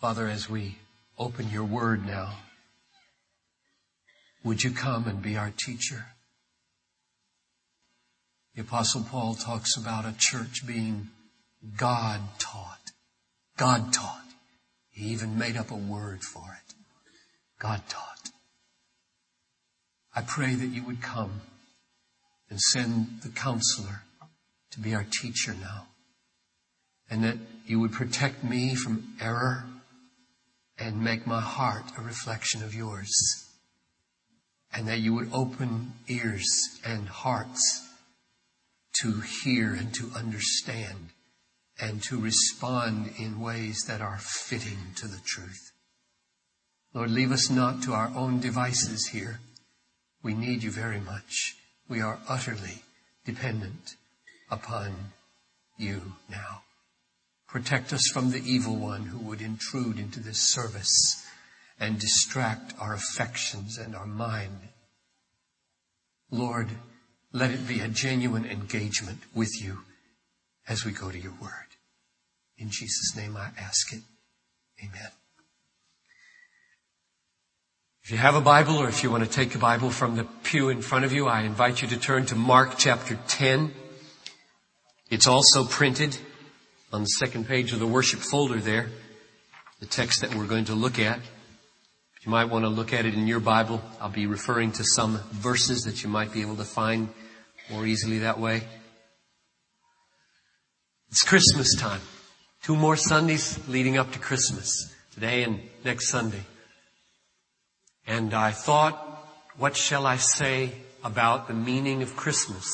Father, as we open your word now, would you come and be our teacher? The apostle Paul talks about a church being God taught. God taught. He even made up a word for it. God taught. I pray that you would come and send the counselor to be our teacher now. And that you would protect me from error and make my heart a reflection of yours. And that you would open ears and hearts to hear and to understand and to respond in ways that are fitting to the truth. Lord, leave us not to our own devices here. We need you very much. We are utterly dependent upon you now. Protect us from the evil one who would intrude into this service and distract our affections and our mind. Lord, let it be a genuine engagement with you as we go to your word. In Jesus' name I ask it. Amen. If you have a Bible or if you want to take a Bible from the pew in front of you, I invite you to turn to Mark chapter 10. It's also printed on the second page of the worship folder there, the text that we're going to look at. You might want to look at it in your Bible. I'll be referring to some verses that you might be able to find more easily that way. It's Christmas time. Two more Sundays leading up to Christmas. Today and next Sunday. And I thought, what shall I say about the meaning of Christmas?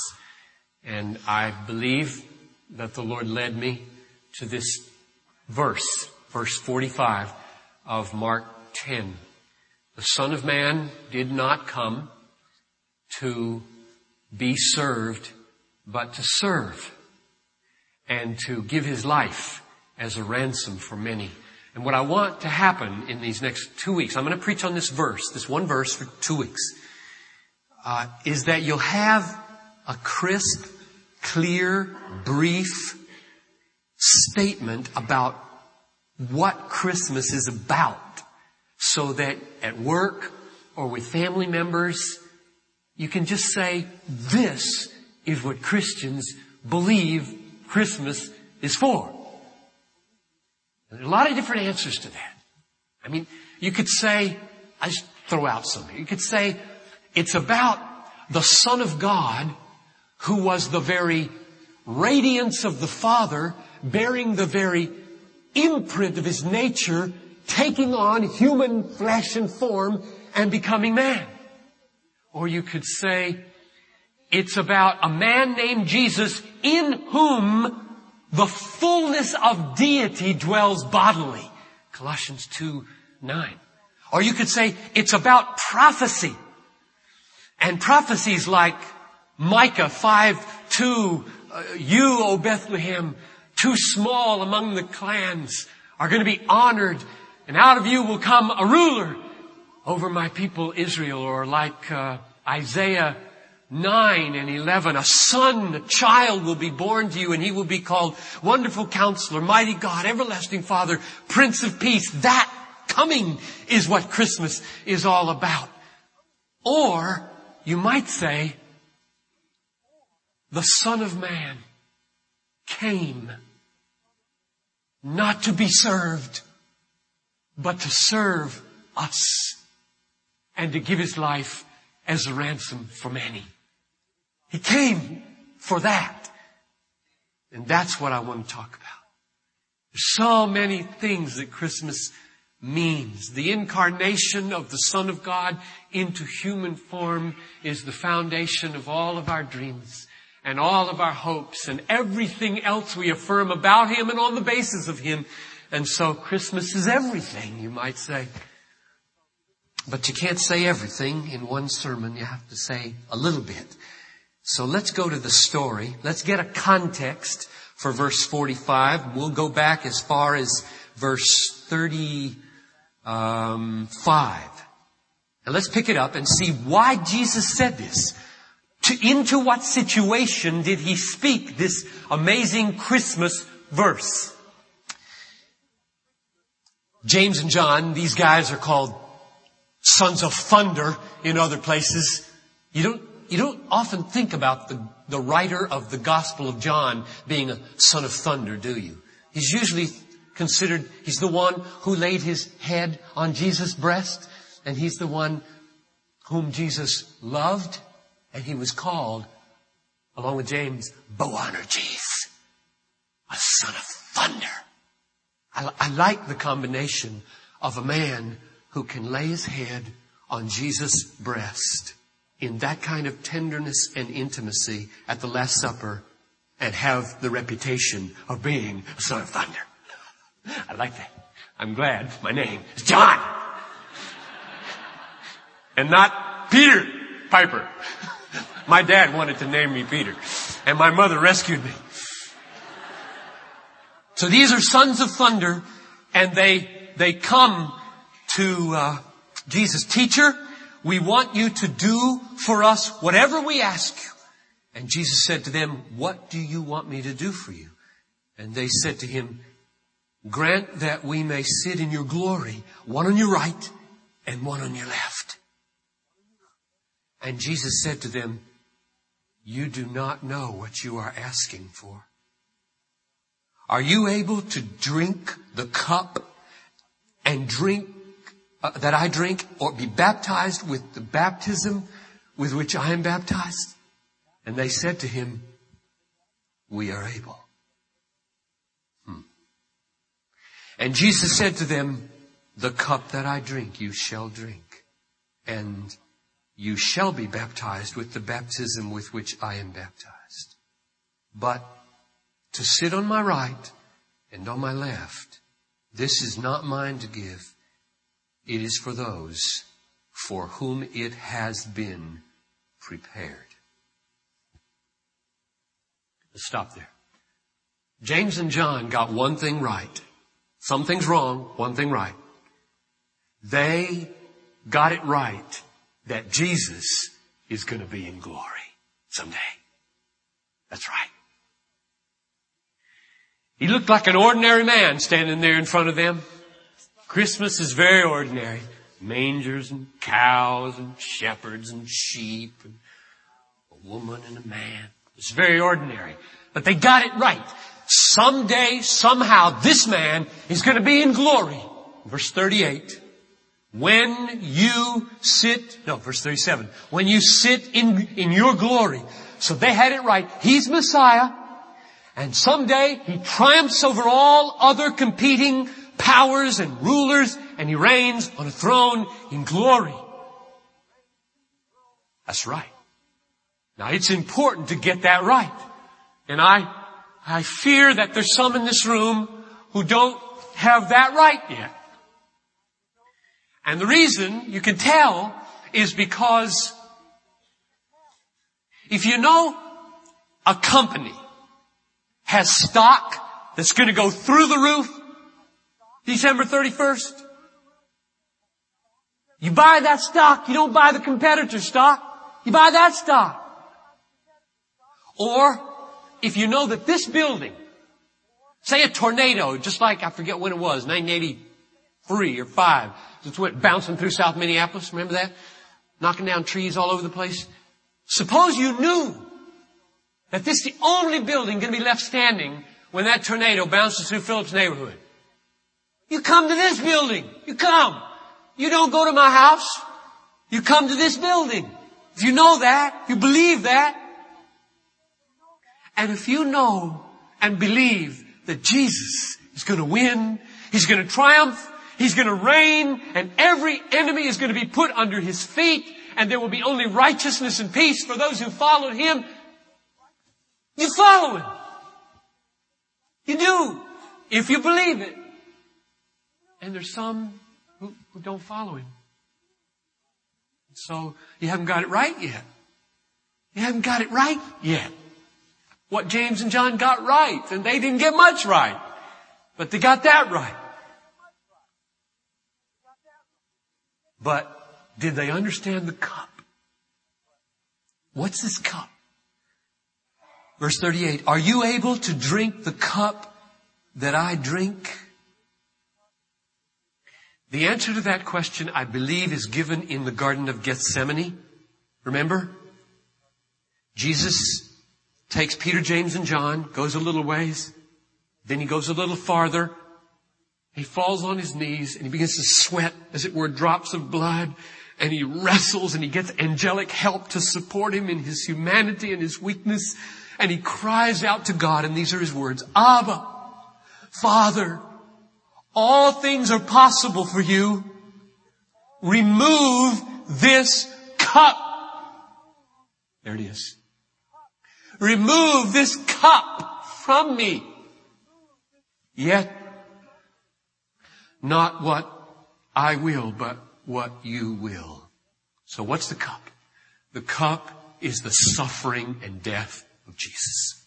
And I believe that the Lord led me to this verse, verse 45 of Mark 10. The Son of Man did not come to be served, but to serve and to give his life as a ransom for many. And what I want to happen in these next two weeks, I'm going to preach on this verse, this one verse for two weeks, uh, is that you'll have a crisp, clear, brief statement about what Christmas is about so that at work or with family members, you can just say, this is what Christians believe Christmas is for. There's a lot of different answers to that. I mean, you could say, I just throw out some. You could say, it's about the Son of God who was the very radiance of the Father, bearing the very imprint of His nature, taking on human flesh and form and becoming man. Or you could say, it's about a man named Jesus in whom the fullness of deity dwells bodily. Colossians 2, 9. Or you could say it's about prophecy. And prophecies like Micah 5, 2, uh, you, O Bethlehem, too small among the clans, are going to be honored, and out of you will come a ruler over my people Israel, or like uh, Isaiah 9 and 11, a son, a child will be born to you and he will be called Wonderful Counselor, Mighty God, Everlasting Father, Prince of Peace. That coming is what Christmas is all about. Or you might say, the Son of Man came not to be served, but to serve us and to give his life as a ransom for many. He came for that. And that's what I want to talk about. There's so many things that Christmas means. The incarnation of the Son of God into human form is the foundation of all of our dreams and all of our hopes and everything else we affirm about Him and on the basis of Him. And so Christmas is everything, you might say. But you can't say everything in one sermon. You have to say a little bit. So let's go to the story. Let's get a context for verse 45. We'll go back as far as verse 35. Um, and let's pick it up and see why Jesus said this. To, into what situation did he speak this amazing Christmas verse? James and John, these guys are called sons of thunder in other places. You don't, you don't often think about the, the writer of the Gospel of John being a son of thunder, do you? He's usually considered, he's the one who laid his head on Jesus' breast, and he's the one whom Jesus loved, and he was called, along with James, Boanerges, a son of thunder. I, I like the combination of a man who can lay his head on Jesus' breast in that kind of tenderness and intimacy at the Last Supper and have the reputation of being a son of thunder. I like that. I'm glad my name is John. And not Peter Piper. My dad wanted to name me Peter. And my mother rescued me. So these are sons of thunder and they, they come to uh, Jesus, teacher, we want you to do for us whatever we ask you. And Jesus said to them, what do you want me to do for you? And they said to him, grant that we may sit in your glory, one on your right and one on your left. And Jesus said to them, you do not know what you are asking for. Are you able to drink the cup and drink uh, that I drink or be baptized with the baptism with which I am baptized? And they said to him, we are able. Hmm. And Jesus said to them, the cup that I drink you shall drink and you shall be baptized with the baptism with which I am baptized. But to sit on my right and on my left, this is not mine to give it is for those for whom it has been prepared. Let's stop there. James and John got one thing right. Something's wrong, one thing right. They got it right that Jesus is going to be in glory someday. That's right. He looked like an ordinary man standing there in front of them. Christmas is very ordinary. Mangers and cows and shepherds and sheep and a woman and a man. It's very ordinary. But they got it right. Someday, somehow, this man is going to be in glory. Verse 38. When you sit, no, verse 37. When you sit in, in your glory. So they had it right. He's Messiah. And someday he triumphs over all other competing powers and rulers and he reigns on a throne in glory. That's right. Now it's important to get that right. And I, I fear that there's some in this room who don't have that right yet. And the reason you can tell is because if you know a company has stock that's going to go through the roof, December 31st. You buy that stock, you don't buy the competitor stock. You buy that stock. Or, if you know that this building, say a tornado, just like, I forget when it was, 1983 or 5, it went bouncing through South Minneapolis, remember that? Knocking down trees all over the place. Suppose you knew that this is the only building going to be left standing when that tornado bounces through Phillips neighborhood. You come to this building. You come. You don't go to my house. You come to this building. If you know that, you believe that. And if you know and believe that Jesus is going to win, He's going to triumph, He's going to reign, and every enemy is going to be put under His feet, and there will be only righteousness and peace for those who followed Him, you follow Him. You do. If you believe it. And there's some who, who don't follow him. So you haven't got it right yet. You haven't got it right yet. What James and John got right, and they didn't get much right. But they got that right. But did they understand the cup? What's this cup? Verse 38, are you able to drink the cup that I drink? The answer to that question, I believe, is given in the Garden of Gethsemane. Remember? Jesus takes Peter, James, and John, goes a little ways, then he goes a little farther, he falls on his knees and he begins to sweat, as it were, drops of blood, and he wrestles and he gets angelic help to support him in his humanity and his weakness, and he cries out to God, and these are his words, Abba, Father, all things are possible for you. Remove this cup. There it is. Remove this cup from me. Yet, not what I will, but what you will. So what's the cup? The cup is the suffering and death of Jesus.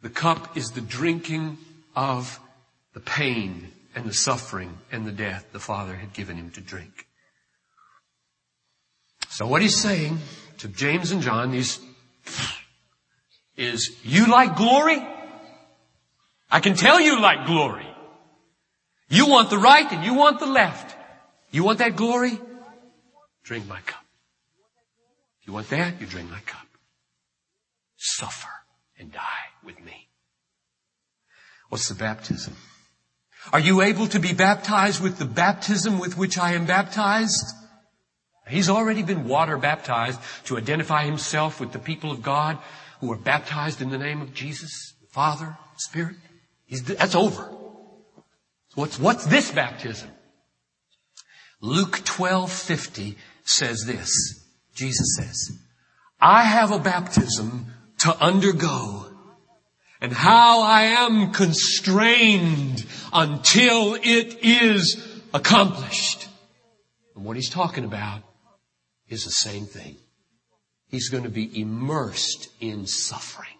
The cup is the drinking of the pain and the suffering and the death the Father had given him to drink. So what he's saying to James and John is, is you like glory? I can tell you like glory. You want the right and you want the left. You want that glory? Drink my cup. If you want that, you drink my cup. Suffer and die with me. What's the baptism? Are you able to be baptized with the baptism with which I am baptized? He's already been water baptized to identify himself with the people of God who are baptized in the name of Jesus, Father, Spirit. He's, that's over. What's, what's this baptism? Luke 12:50 says this. Jesus says, I have a baptism to undergo and how I am constrained until it is accomplished. And what he's talking about is the same thing. He's going to be immersed in suffering.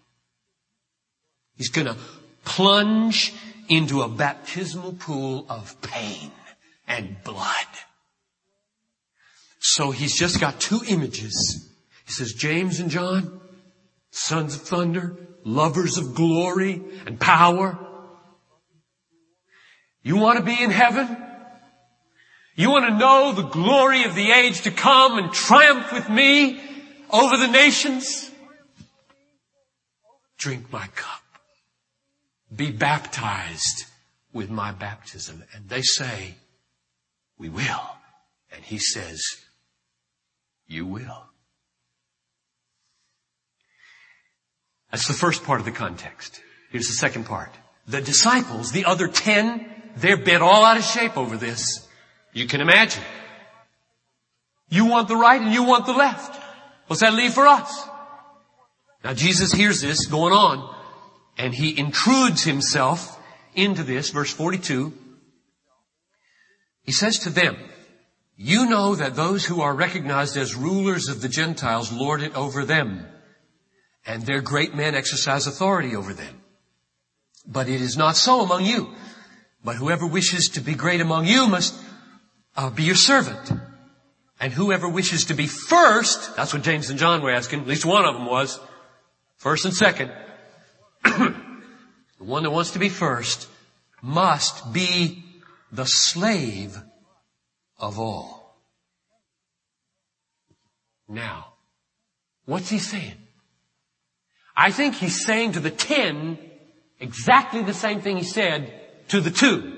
He's going to plunge into a baptismal pool of pain and blood. So he's just got two images. He says, James and John, sons of thunder, lovers of glory and power. You want to be in heaven? You want to know the glory of the age to come and triumph with me over the nations? Drink my cup. Be baptized with my baptism. And they say, we will. And he says, you will. That's the first part of the context. Here's the second part. The disciples, the other ten, they're bent all out of shape over this. You can imagine. You want the right and you want the left. What's that leave for us? Now Jesus hears this going on and he intrudes himself into this, verse 42. He says to them, you know that those who are recognized as rulers of the Gentiles lord it over them and their great men exercise authority over them. But it is not so among you. But whoever wishes to be great among you must uh, be your servant. And whoever wishes to be first, that's what James and John were asking, at least one of them was, first and second, the one that wants to be first must be the slave of all. Now, what's he saying? I think he's saying to the ten exactly the same thing he said to the two.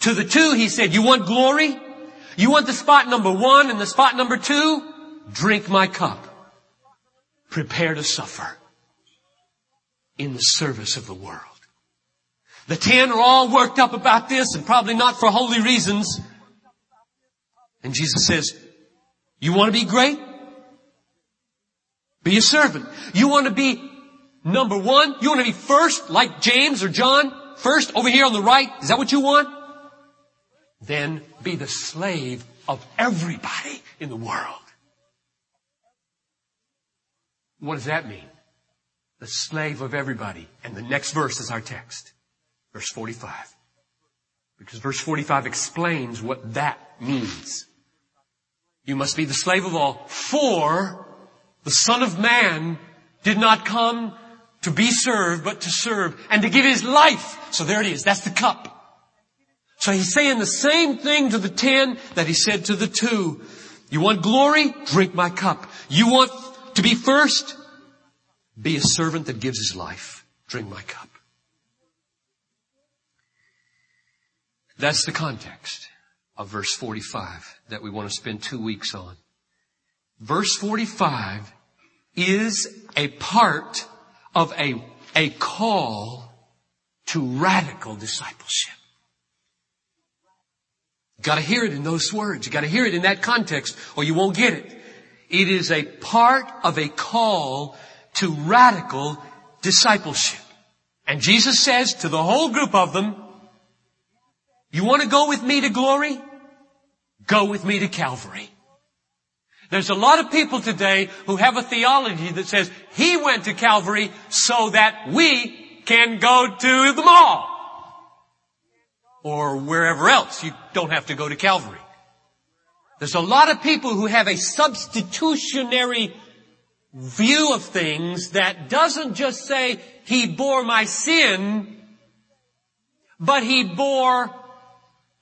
To the two he said, you want glory? You want the spot number one and the spot number two? Drink my cup. Prepare to suffer in the service of the world. The ten are all worked up about this and probably not for holy reasons. And Jesus says, you want to be great? Be a servant. You want to be number one? You want to be first, like James or John? First, over here on the right? Is that what you want? Then be the slave of everybody in the world. What does that mean? The slave of everybody. And the next verse is our text. Verse 45. Because verse 45 explains what that means. You must be the slave of all for the Son of Man did not come to be served, but to serve and to give his life. So there it is. That's the cup. So he's saying the same thing to the ten that he said to the two. You want glory? Drink my cup. You want to be first? Be a servant that gives his life. Drink my cup. That's the context of verse 45 that we want to spend two weeks on. Verse 45 is a part of a, a call to radical discipleship. You gotta hear it in those words. You gotta hear it in that context or you won't get it. It is a part of a call to radical discipleship. And Jesus says to the whole group of them, you want to go with me to glory? Go with me to Calvary. There's a lot of people today who have a theology that says he went to Calvary so that we can go to the mall or wherever else. You don't have to go to Calvary. There's a lot of people who have a substitutionary view of things that doesn't just say he bore my sin, but he bore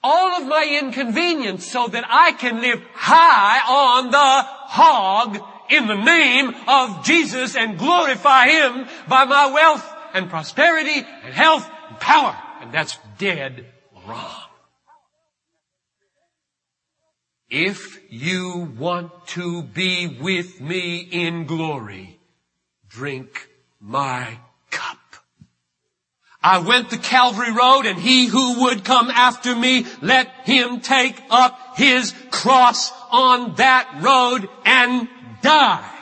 all of my inconvenience so that I can live high on the hog in the name of Jesus and glorify Him by my wealth and prosperity and health and power. And that's dead wrong. If you want to be with me in glory, drink my cup. I went the Calvary road and he who would come after me, let him take up his cross on that road and die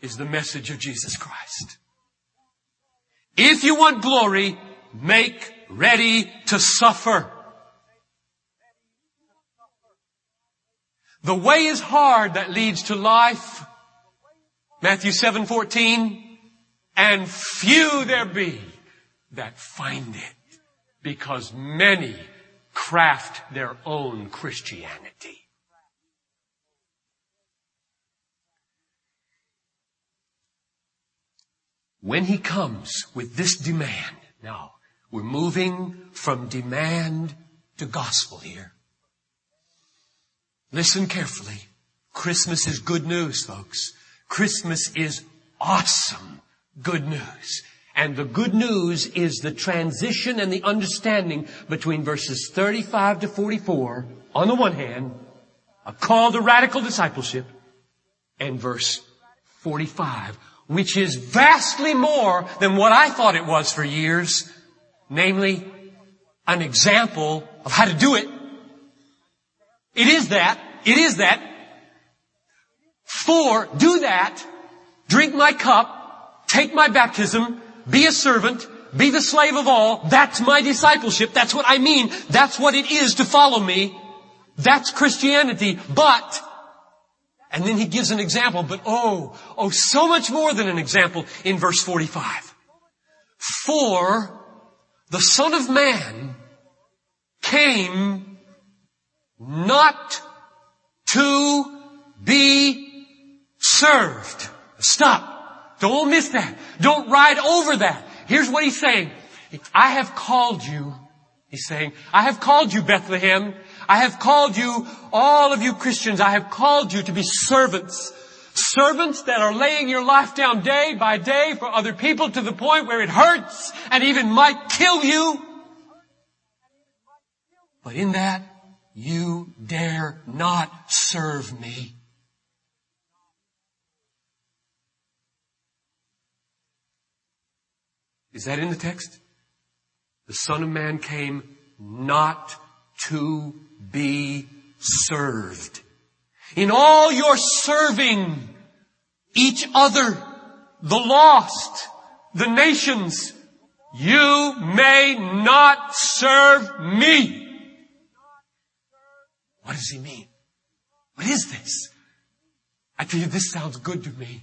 is the message of Jesus Christ. If you want glory, make ready to suffer. The way is hard that leads to life. Matthew 7:14 and few there be that find it because many craft their own Christianity. When he comes with this demand, now we're moving from demand to gospel here. Listen carefully. Christmas is good news, folks. Christmas is awesome good news. And the good news is the transition and the understanding between verses 35 to 44, on the one hand, a call to radical discipleship, and verse 45, which is vastly more than what I thought it was for years, namely, an example of how to do it. It is that. It is that. For, do that, drink my cup, take my baptism, be a servant, be the slave of all. That's my discipleship. That's what I mean. That's what it is to follow me. That's Christianity. But, and then he gives an example, but oh, oh, so much more than an example in verse 45. For the Son of Man came not to be served. Stop. Don't miss that. Don't ride over that. Here's what he's saying. I have called you, he's saying, I have called you Bethlehem. I have called you, all of you Christians, I have called you to be servants. Servants that are laying your life down day by day for other people to the point where it hurts and even might kill you. But in that, you dare not serve me. Is that in the text? The Son of Man came not to be served. In all your serving each other, the lost, the nations, you may not serve me. What does he mean? What is this? I tell you, this sounds good to me.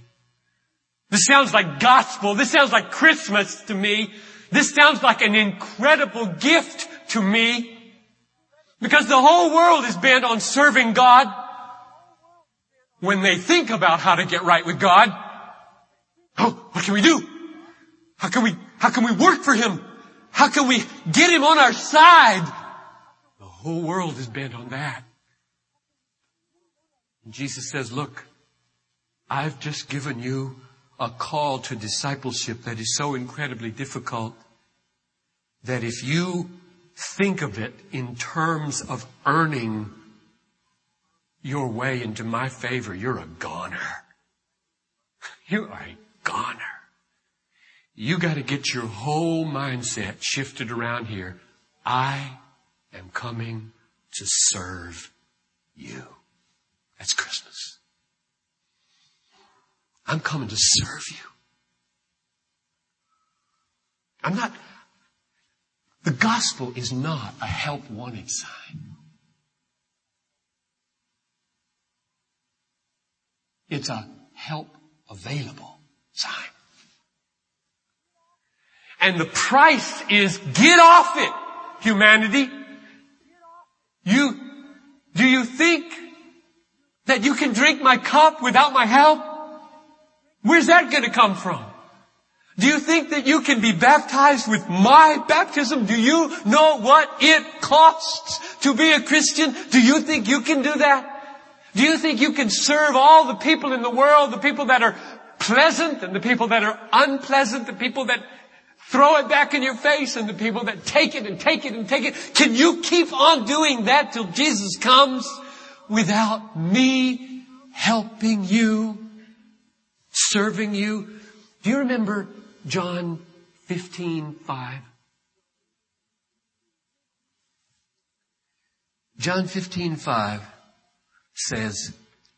This sounds like gospel. This sounds like Christmas to me. This sounds like an incredible gift to me. Because the whole world is bent on serving God. When they think about how to get right with God, oh, what can we do? How can we, how can we work for Him? How can we get Him on our side? The whole world is bent on that. Jesus says, look, I've just given you a call to discipleship that is so incredibly difficult that if you think of it in terms of earning your way into my favor, you're a goner. You are a goner. You gotta get your whole mindset shifted around here. I am coming to serve you. That's Christmas. I'm coming to serve you. I'm not, the gospel is not a help wanted sign. It's a help available sign. And the price is get off it, humanity. You, do you think that you can drink my cup without my help? Where's that going to come from? Do you think that you can be baptized with my baptism? Do you know what it costs to be a Christian? Do you think you can do that? Do you think you can serve all the people in the world, the people that are pleasant and the people that are unpleasant, the people that throw it back in your face and the people that take it and take it and take it? Can you keep on doing that till Jesus comes without me helping you, serving you? Do you remember John 15, 5? John 15, 5 says,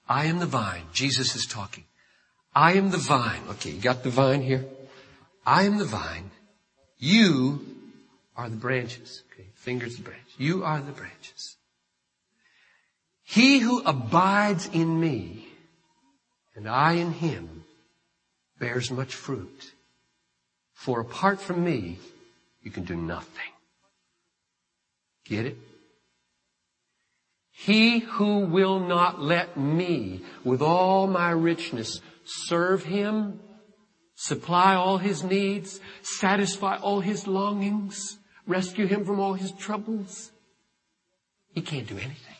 I am the vine. Jesus is talking. I am the vine. Okay, you got the vine here? I am the vine. You are the branches. Okay, fingers the branch. You are the branches. He who abides in me and I in him bears much fruit. For apart from me, you can do nothing. Get it? He who will not let me, with all my richness, serve him, supply all his needs, satisfy all his longings, rescue him from all his troubles, he can't do anything.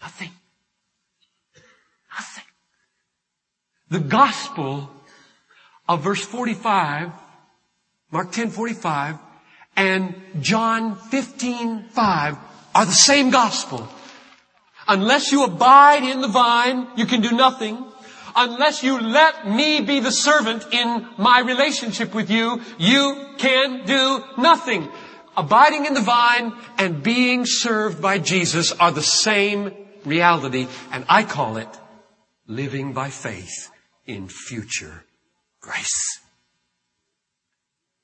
Nothing. Nothing. The gospel of verse 45, Mark 10, 45, and John 15, 5 are the same gospel. Unless you abide in the vine, you can do nothing. Unless you let me be the servant in my relationship with you, you can do nothing. Abiding in the vine and being served by Jesus are the same reality, and I call it living by faith in future grace.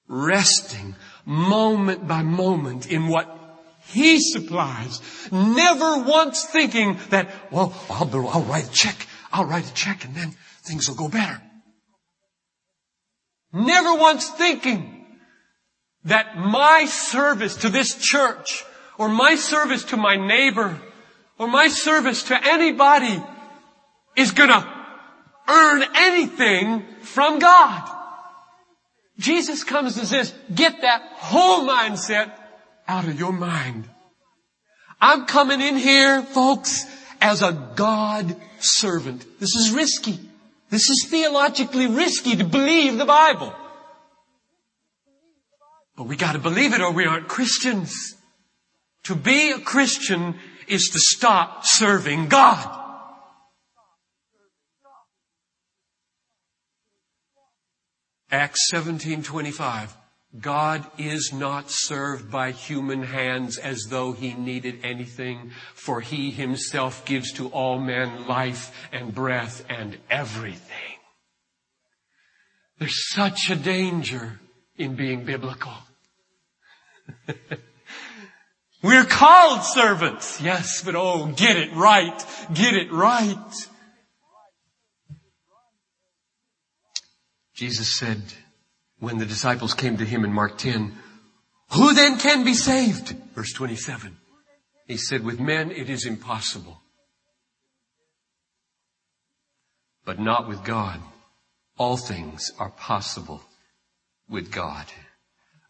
Resting moment by moment in what he supplies. Never once thinking that, well, I'll, I'll write a check. I'll write a check and then things will go better. Never once thinking that my service to this church or my service to my neighbor or my service to anybody is gonna earn anything from God. Jesus comes and says, get that whole mindset out of your mind. I'm coming in here, folks, as a God servant. This is risky. This is theologically risky to believe the Bible. But we gotta believe it or we aren't Christians. To be a Christian is to stop serving God. Acts 1725. God is not served by human hands as though he needed anything, for he himself gives to all men life and breath and everything. There's such a danger in being biblical. We're called servants, yes, but oh, get it right, get it right. Jesus said, when the disciples came to him in Mark 10, who then can be saved? Verse 27. He said, with men it is impossible, but not with God. All things are possible with God.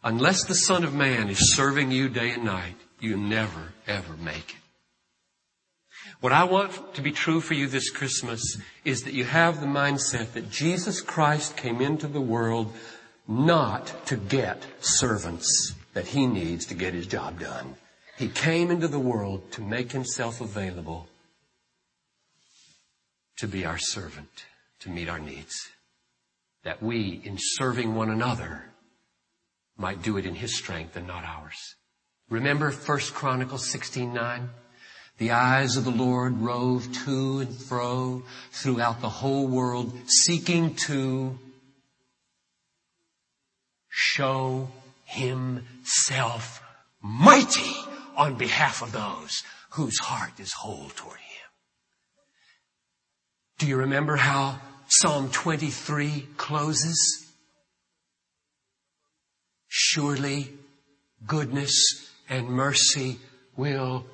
Unless the Son of Man is serving you day and night, you never, ever make it. What I want to be true for you this Christmas is that you have the mindset that Jesus Christ came into the world not to get servants that he needs to get his job done. He came into the world to make himself available to be our servant, to meet our needs. That we, in serving one another, might do it in his strength and not ours. Remember 1 Chronicles 16:9? The eyes of the Lord rove to and fro throughout the whole world, seeking to show himself mighty on behalf of those whose heart is whole toward him. Do you remember how Psalm 23 closes? Surely goodness and mercy will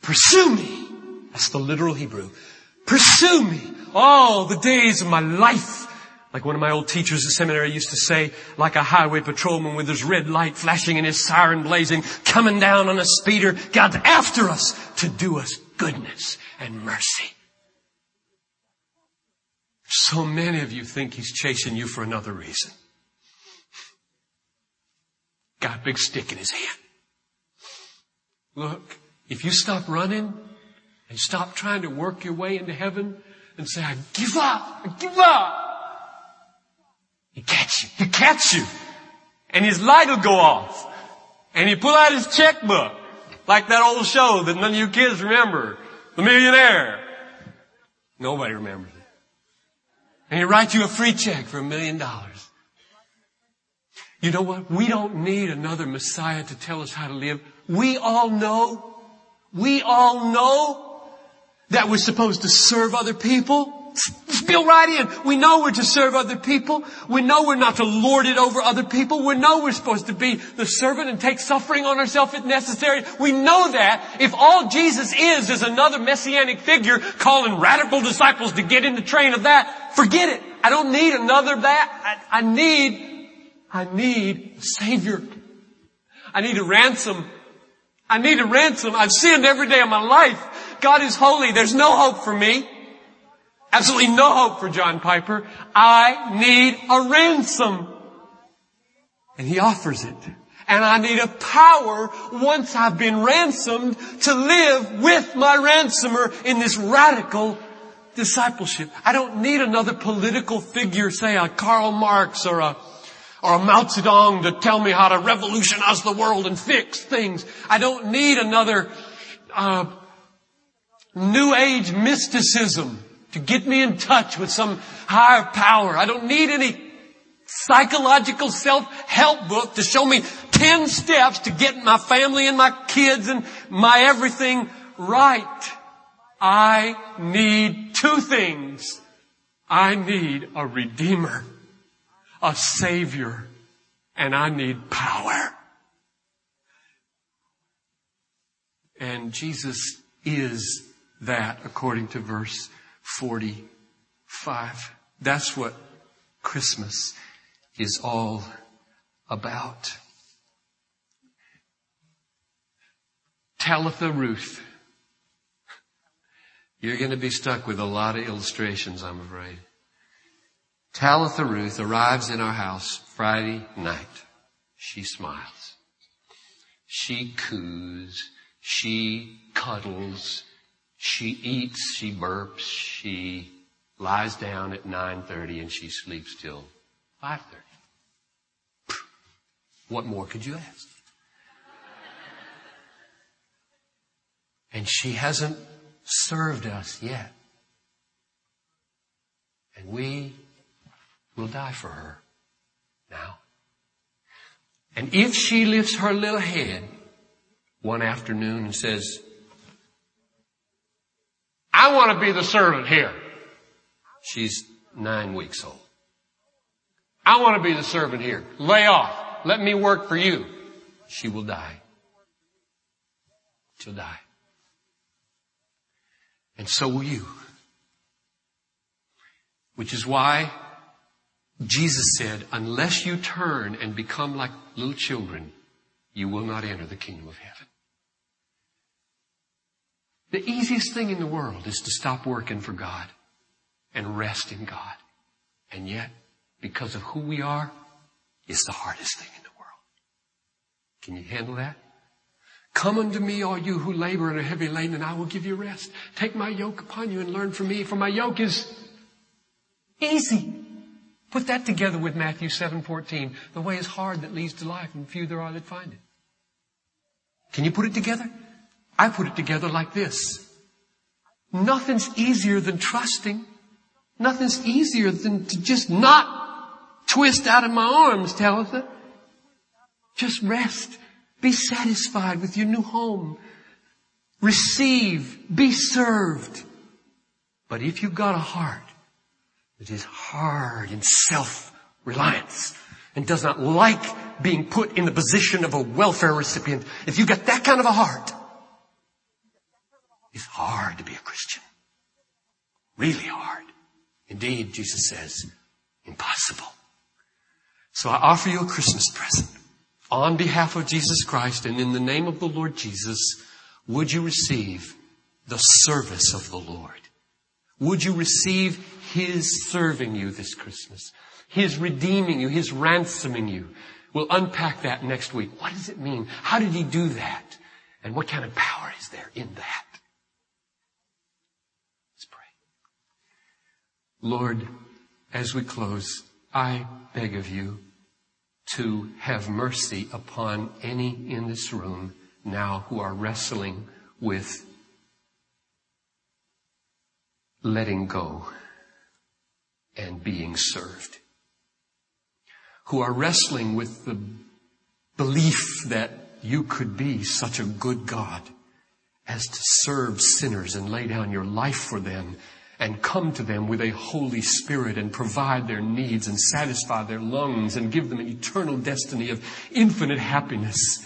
pursue me. That's the literal Hebrew. Pursue me all the days of my life. Like one of my old teachers at seminary used to say, like a highway patrolman with his red light flashing and his siren blazing, coming down on a speeder, God's after us to do us goodness and mercy. So many of you think he's chasing you for another reason. Got a big stick in his hand. Look, if you stop running and stop trying to work your way into heaven and say, I give up, I give up, he catch you. He catch you. And his light will go off. And he pull out his checkbook. Like that old show that none of you kids remember. The Millionaire. Nobody remembers it. And he writes you a free check for a million dollars. You know what? We don't need another Messiah to tell us how to live. We all know, we all know that we're supposed to serve other people. Spill right in. We know we're to serve other people. We know we're not to lord it over other people. We know we're supposed to be the servant and take suffering on ourselves if necessary. We know that. If all Jesus is is another messianic figure calling radical disciples to get in the train of that, forget it. I don't need another that. I, I need, I need a savior. I need a ransom. I need a ransom. I've sinned every day of my life. God is holy. There's no hope for me. Absolutely no hope for John Piper. I need a ransom. And he offers it. And I need a power once I've been ransomed to live with my ransomer in this radical discipleship. I don't need another political figure, say a Karl Marx or a or a Mao Zedong to tell me how to revolutionize the world and fix things. I don't need another uh, New Age mysticism to get me in touch with some higher power. I don't need any psychological self-help book to show me 10 steps to get my family and my kids and my everything right. I need two things. I need a redeemer, a savior, and I need power. And Jesus is that according to verse 45. That's what Christmas is all about. Talitha Ruth. You're going to be stuck with a lot of illustrations, I'm afraid. Talitha Ruth arrives in our house Friday night. She smiles. She coos. She cuddles. She eats, she burps, she lies down at 9.30 and she sleeps till 5.30. What more could you ask? And she hasn't served us yet. And we will die for her now. And if she lifts her little head one afternoon and says, I want to be the servant here. She's nine weeks old. I want to be the servant here. Lay off. Let me work for you. She will die. She'll die. And so will you. Which is why Jesus said, unless you turn and become like little children, you will not enter the kingdom of heaven. The easiest thing in the world is to stop working for God and rest in God. And yet, because of who we are, it's the hardest thing in the world. Can you handle that? Come unto me, all you who labor and are heavy laden, and I will give you rest. Take my yoke upon you and learn from me, for my yoke is easy. Put that together with Matthew 7:14. The way is hard that leads to life, and few there are that find it. Can you put it together? I put it together like this. Nothing's easier than trusting. Nothing's easier than to just not twist out of my arms, Talitha. Just rest. Be satisfied with your new home. Receive. Be served. But if you've got a heart that is hard in self-reliance and does not like being put in the position of a welfare recipient, if you've got that kind of a heart, it's hard to be a Christian. Really hard. Indeed, Jesus says, impossible. So I offer you a Christmas present. On behalf of Jesus Christ and in the name of the Lord Jesus, would you receive the service of the Lord? Would you receive His serving you this Christmas? His redeeming you, His ransoming you. We'll unpack that next week. What does it mean? How did He do that? And what kind of power is there in that? Let's pray. Lord, as we close, I beg of you to have mercy upon any in this room now who are wrestling with letting go and being served. Who are wrestling with the belief that you could be such a good God as to serve sinners and lay down your life for them and come to them with a Holy Spirit and provide their needs and satisfy their lungs and give them an eternal destiny of infinite happiness.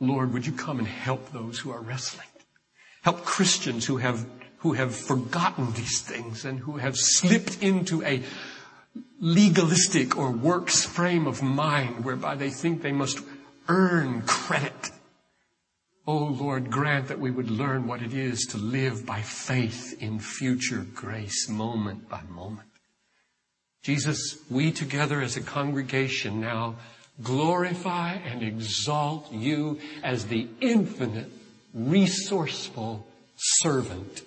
Lord, would you come and help those who are wrestling? Help Christians who have, who have forgotten these things and who have slipped into a legalistic or works frame of mind whereby they think they must earn credit Oh Lord, grant that we would learn what it is to live by faith in future grace moment by moment. Jesus, we together as a congregation now glorify and exalt you as the infinite, resourceful servant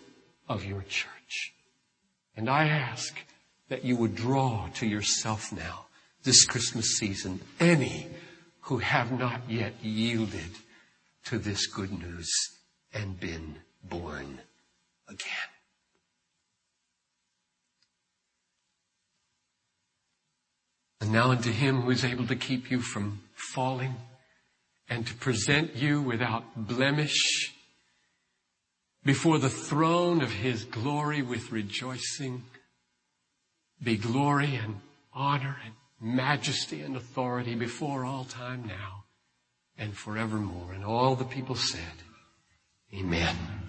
of your church. And I ask that you would draw to yourself now this Christmas season any who have not yet yielded to this good news and been born again. And now unto him who is able to keep you from falling and to present you without blemish before the throne of his glory with rejoicing, be glory and honor and majesty and authority before all time now and forevermore. And all the people said, Amen.